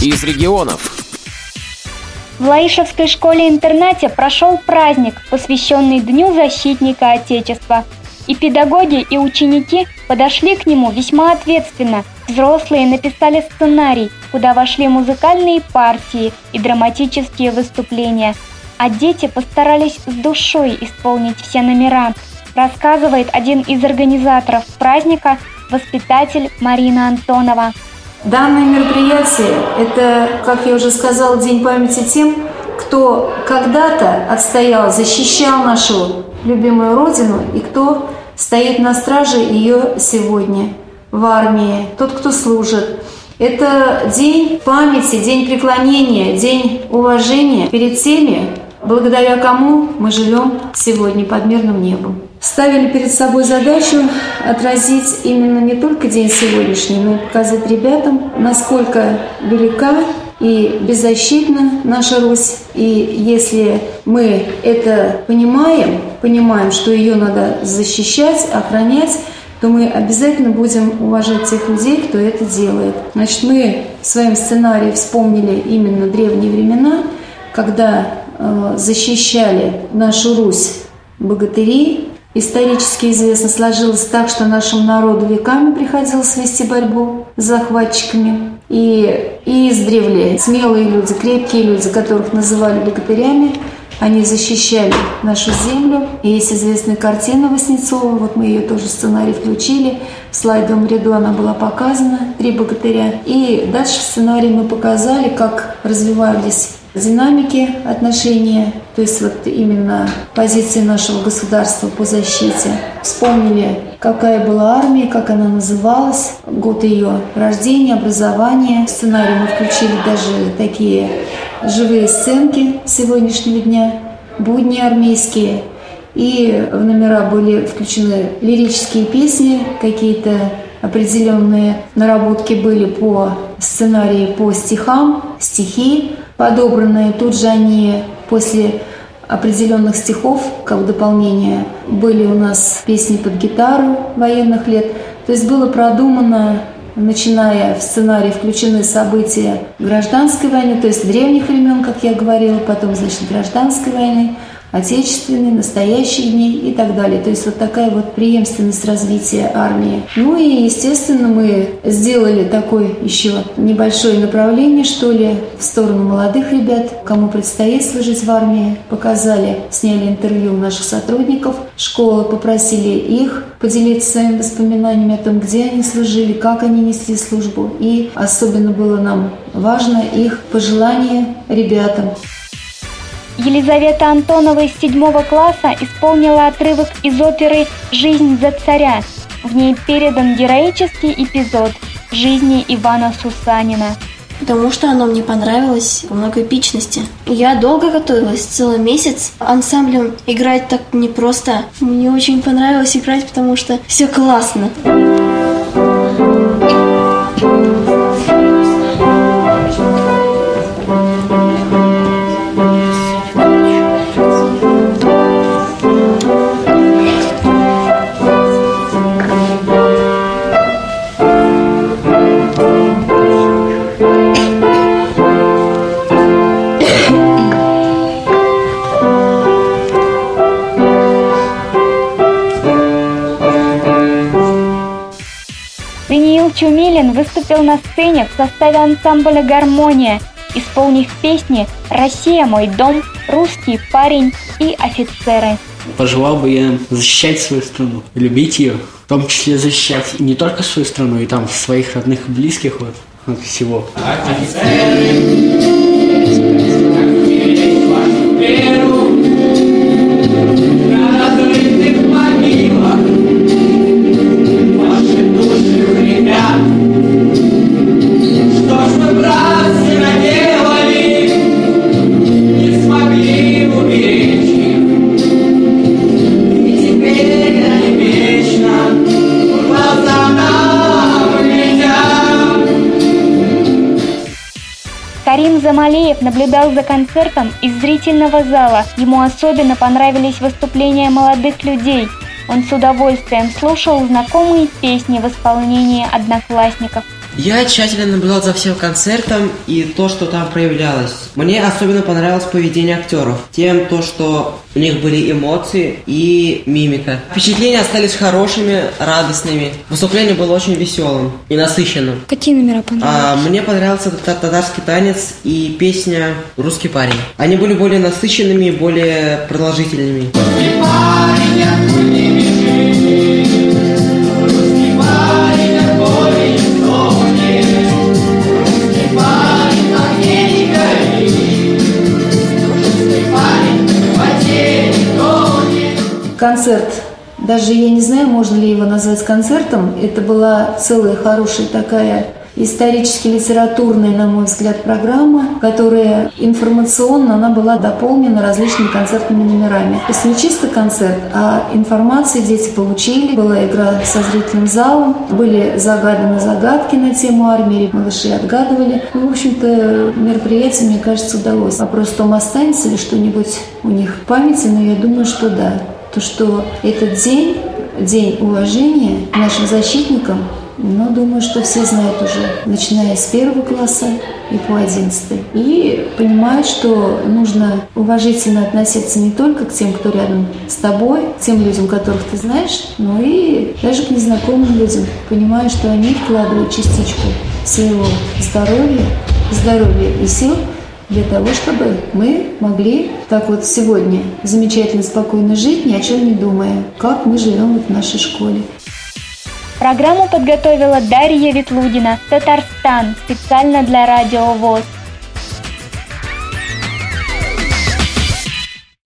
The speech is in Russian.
из регионов. В Лаишевской школе-интернате прошел праздник, посвященный Дню защитника Отечества. И педагоги, и ученики подошли к нему весьма ответственно. Взрослые написали сценарий, куда вошли музыкальные партии и драматические выступления. А дети постарались с душой исполнить все номера, рассказывает один из организаторов праздника, воспитатель Марина Антонова. Данное мероприятие – это, как я уже сказала, День памяти тем, кто когда-то отстоял, защищал нашу любимую Родину и кто стоит на страже ее сегодня в армии, тот, кто служит. Это день памяти, день преклонения, день уважения перед теми, благодаря кому мы живем сегодня под мирным небом. Ставили перед собой задачу отразить именно не только день сегодняшний, но и показать ребятам, насколько велика и беззащитна наша Русь. И если мы это понимаем, понимаем, что ее надо защищать, охранять, то мы обязательно будем уважать тех людей, кто это делает. Значит, мы в своем сценарии вспомнили именно древние времена, когда защищали нашу Русь богатыри, Исторически известно, сложилось так, что нашему народу веками приходилось вести борьбу с захватчиками. И, и издревле смелые люди, крепкие люди, которых называли богатырями, они защищали нашу землю. И есть известная картина Васнецова, вот мы ее тоже в сценарий включили. В слайдовом ряду она была показана, «Три богатыря». И дальше в сценарии мы показали, как развивались динамики отношения, то есть вот именно позиции нашего государства по защите. Вспомнили, какая была армия, как она называлась, год ее рождения, образования. В сценарий мы включили даже такие живые сценки сегодняшнего дня, будни армейские. И в номера были включены лирические песни, какие-то определенные наработки были по сценарию, по стихам, стихи подобранные. Тут же они после определенных стихов, как дополнение, были у нас песни под гитару военных лет. То есть было продумано начиная в сценарий включены события гражданской войны, то есть древних времен, как я говорила, потом, значит, гражданской войны, отечественной, настоящих дней и так далее. То есть вот такая вот преемственность развития армии. Ну и, естественно, мы сделали такое еще небольшое направление, что ли, в сторону молодых ребят, кому предстоит служить в армии. Показали, сняли интервью у наших сотрудников школы, попросили их поделиться своими воспоминаниями о том, где они служили, как они несли службу. И особенно было нам важно их пожелания ребятам. Елизавета Антонова из седьмого класса исполнила отрывок из оперы «Жизнь за царя». В ней передан героический эпизод жизни Ивана Сусанина. Потому что оно мне понравилось по много эпичности. Я долго готовилась, целый месяц. Ансамблем играть так непросто. Мне очень понравилось играть, потому что все классно. Чумилин выступил на сцене в составе ансамбля «Гармония», исполнив песни «Россия – мой дом», «Русский парень» и «Офицеры». Пожелал бы я защищать свою страну, любить ее, в том числе защищать не только свою страну, и там своих родных и близких вот, от всего. Офицеры! Карим Замалеев наблюдал за концертом из зрительного зала. Ему особенно понравились выступления молодых людей. Он с удовольствием слушал знакомые песни в исполнении одноклассников. Я тщательно наблюдал за всем концертом и то, что там проявлялось. Мне особенно понравилось поведение актеров. Тем то, что у них были эмоции и мимика. Впечатления остались хорошими, радостными. Выступление было очень веселым и насыщенным. Какие номера понравились? А, мне понравился татарский танец и песня «Русский парень». Они были более насыщенными, более продолжительными. Концерт, даже я не знаю, можно ли его назвать концертом, это была целая хорошая такая исторически литературная, на мой взгляд, программа, которая информационно она была дополнена различными концертными номерами. То есть не чисто концерт, а информации дети получили, была игра со зрительным залом, были загаданы загадки на тему армии, малыши отгадывали. Ну, в общем-то, мероприятие, мне кажется, удалось. Вопрос в том, останется ли что-нибудь у них в памяти, но я думаю, что да то, что этот день, день уважения нашим защитникам, но думаю, что все знают уже, начиная с первого класса и по одиннадцатый. И понимают, что нужно уважительно относиться не только к тем, кто рядом с тобой, тем людям, которых ты знаешь, но и даже к незнакомым людям, понимая, что они вкладывают частичку своего здоровья, здоровья и сил для того, чтобы мы могли так вот сегодня замечательно, спокойно жить, ни о чем не думая, как мы живем вот в нашей школе. Программу подготовила Дарья Ветлудина, Татарстан, специально для Радио ВОЗ.